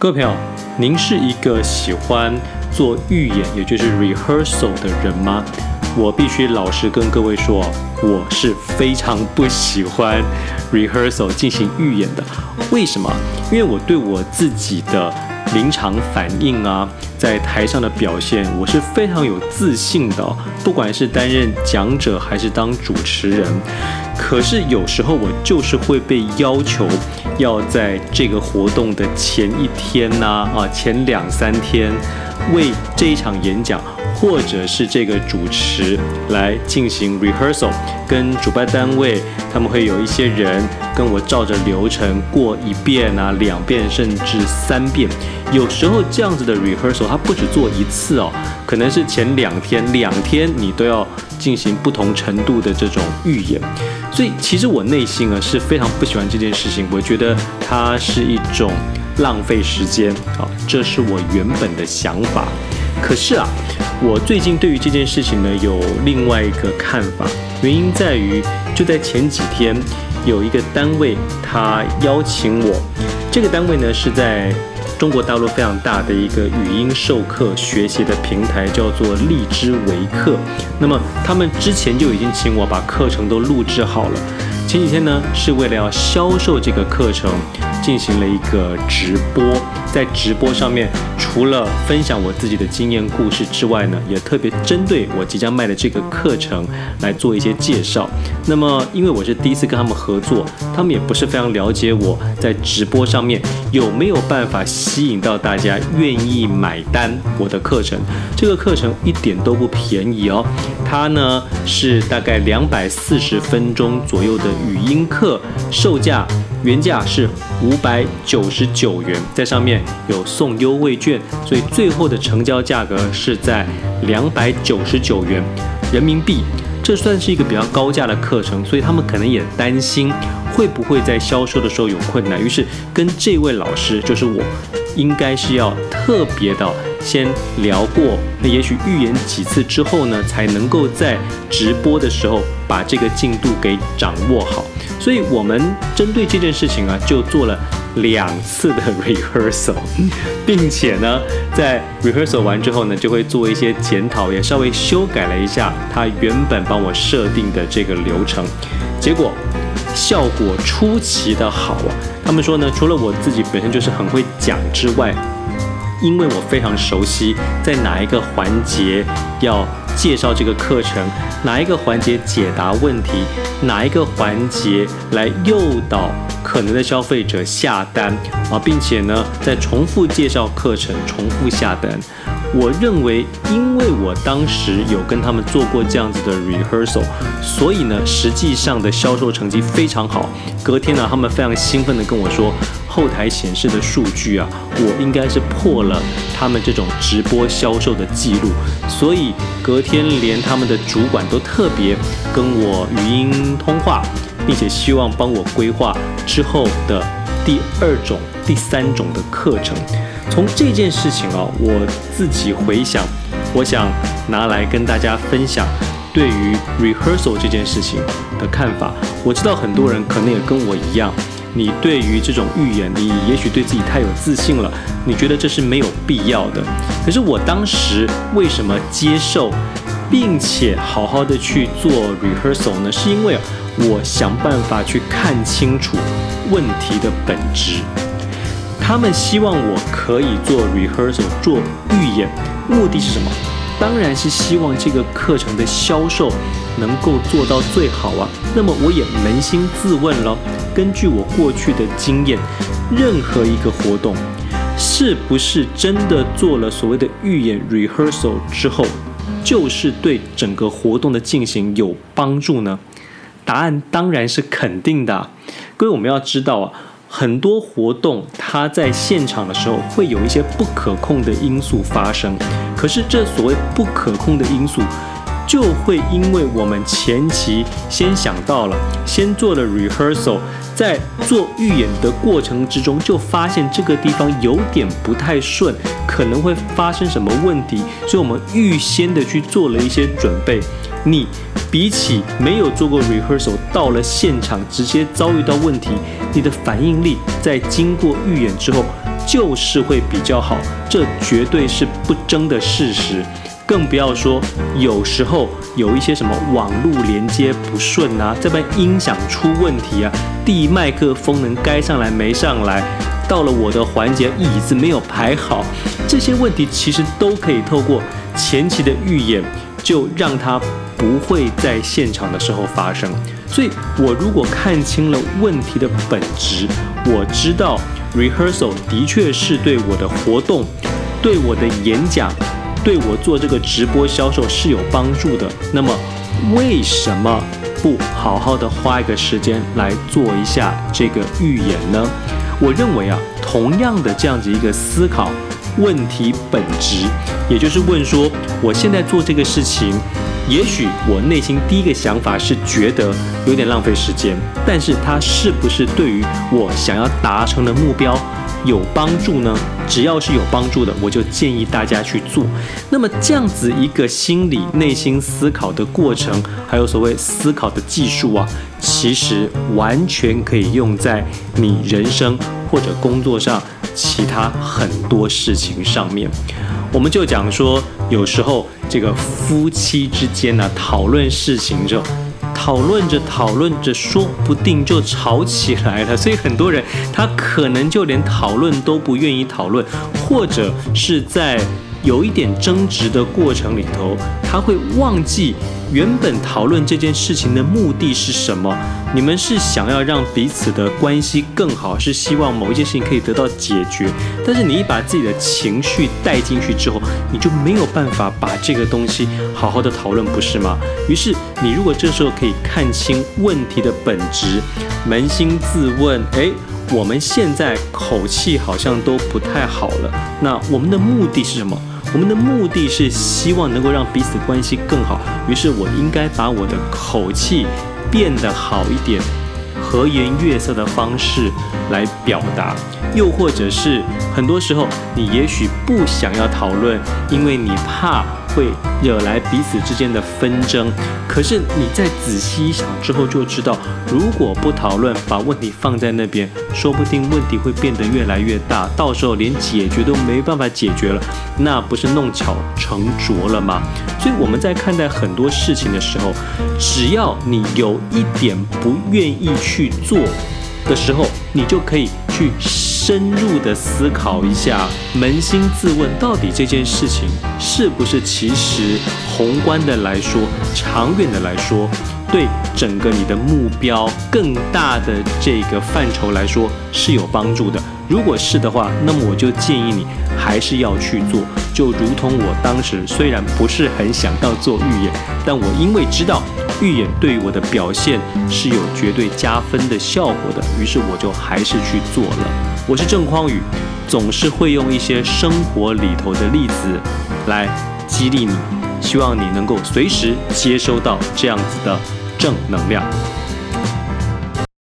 各位朋友，您是一个喜欢做预演，也就是 rehearsal 的人吗？我必须老实跟各位说，我是非常不喜欢 rehearsal 进行预演的。为什么？因为我对我自己的临场反应啊，在台上的表现，我是非常有自信的，不管是担任讲者还是当主持人。可是有时候我就是会被要求要在这个活动的前一天呐，啊，前两三天为这一场演讲。或者是这个主持来进行 rehearsal，跟主办单位他们会有一些人跟我照着流程过一遍啊，两遍甚至三遍。有时候这样子的 rehearsal，它不止做一次哦，可能是前两天两天你都要进行不同程度的这种预演。所以其实我内心啊是非常不喜欢这件事情，我觉得它是一种浪费时间啊，这是我原本的想法。可是啊，我最近对于这件事情呢有另外一个看法，原因在于就在前几天，有一个单位他邀请我，这个单位呢是在中国大陆非常大的一个语音授课学习的平台，叫做荔枝微课。那么他们之前就已经请我把课程都录制好了，前几天呢是为了要销售这个课程。进行了一个直播，在直播上面，除了分享我自己的经验故事之外呢，也特别针对我即将卖的这个课程来做一些介绍。那么，因为我是第一次跟他们合作，他们也不是非常了解我在直播上面有没有办法吸引到大家愿意买单我的课程。这个课程一点都不便宜哦，它呢是大概两百四十分钟左右的语音课，售价。原价是五百九十九元，在上面有送优惠券，所以最后的成交价格是在两百九十九元人民币。这算是一个比较高价的课程，所以他们可能也担心会不会在销售的时候有困难，于是跟这位老师，就是我，应该是要特别的先聊过，那也许预演几次之后呢，才能够在直播的时候把这个进度给掌握好。所以我们针对这件事情啊，就做了两次的 rehearsal，并且呢，在 rehearsal 完之后呢，就会做一些检讨，也稍微修改了一下他原本帮我设定的这个流程，结果效果出奇的好啊！他们说呢，除了我自己本身就是很会讲之外，因为我非常熟悉在哪一个环节要介绍这个课程，哪一个环节解答问题，哪一个环节来诱导可能的消费者下单啊，并且呢，再重复介绍课程，重复下单。我认为，因为我当时有跟他们做过这样子的 rehearsal，所以呢，实际上的销售成绩非常好。隔天呢，他们非常兴奋地跟我说，后台显示的数据啊，我应该是破了他们这种直播销售的记录。所以隔天连他们的主管都特别跟我语音通话，并且希望帮我规划之后的第二种、第三种的课程。从这件事情啊，我自己回想，我想拿来跟大家分享对于 rehearsal 这件事情的看法。我知道很多人可能也跟我一样，你对于这种预演，你也许对自己太有自信了，你觉得这是没有必要的。可是我当时为什么接受，并且好好的去做 rehearsal 呢？是因为我想办法去看清楚问题的本质。他们希望我可以做 rehearsal 做预演，目的是什么？当然是希望这个课程的销售能够做到最好啊。那么我也扪心自问了，根据我过去的经验，任何一个活动，是不是真的做了所谓的预演 rehearsal 之后，就是对整个活动的进行有帮助呢？答案当然是肯定的。各位，我们要知道啊。很多活动，它在现场的时候会有一些不可控的因素发生。可是，这所谓不可控的因素，就会因为我们前期先想到了，先做了 rehearsal，在做预演的过程之中，就发现这个地方有点不太顺，可能会发生什么问题，所以我们预先的去做了一些准备。你比起没有做过 rehearsal，到了现场直接遭遇到问题，你的反应力在经过预演之后就是会比较好，这绝对是不争的事实。更不要说有时候有一些什么网络连接不顺啊，这边音响出问题啊，地麦克风能该上来没上来，到了我的环节椅子没有排好，这些问题其实都可以透过前期的预演，就让它不会在现场的时候发生。所以我如果看清了问题的本质，我知道 rehearsal 的确是对我的活动，对我的演讲。对我做这个直播销售是有帮助的，那么为什么不好好的花一个时间来做一下这个预演呢？我认为啊，同样的这样子一个思考问题本质，也就是问说，我现在做这个事情，也许我内心第一个想法是觉得有点浪费时间，但是它是不是对于我想要达成的目标有帮助呢？只要是有帮助的，我就建议大家去做。那么这样子一个心理内心思考的过程，还有所谓思考的技术啊，其实完全可以用在你人生或者工作上其他很多事情上面。我们就讲说，有时候这个夫妻之间呢，讨论事情之后。讨论着讨论着，说不定就吵起来了。所以很多人他可能就连讨论都不愿意讨论，或者是在有一点争执的过程里头，他会忘记。原本讨论这件事情的目的是什么？你们是想要让彼此的关系更好，是希望某一件事情可以得到解决。但是你一把自己的情绪带进去之后，你就没有办法把这个东西好好的讨论，不是吗？于是你如果这时候可以看清问题的本质，扪心自问：诶，我们现在口气好像都不太好了。那我们的目的是什么？我们的目的是希望能够让彼此关系更好，于是我应该把我的口气变得好一点，和颜悦色的方式来表达，又或者是很多时候你也许不想要讨论，因为你怕。会惹来彼此之间的纷争，可是你再仔细一想之后就知道，如果不讨论，把问题放在那边，说不定问题会变得越来越大，到时候连解决都没办法解决了，那不是弄巧成拙了吗？所以我们在看待很多事情的时候，只要你有一点不愿意去做的时候，你就可以去深入的思考一下，扪心自问，到底这件事情是不是其实宏观的来说，长远的来说，对整个你的目标更大的这个范畴来说是有帮助的。如果是的话，那么我就建议你还是要去做。就如同我当时虽然不是很想要做预演，但我因为知道。预演对于我的表现是有绝对加分的效果的，于是我就还是去做了。我是郑匡宇，总是会用一些生活里头的例子来激励你，希望你能够随时接收到这样子的正能量。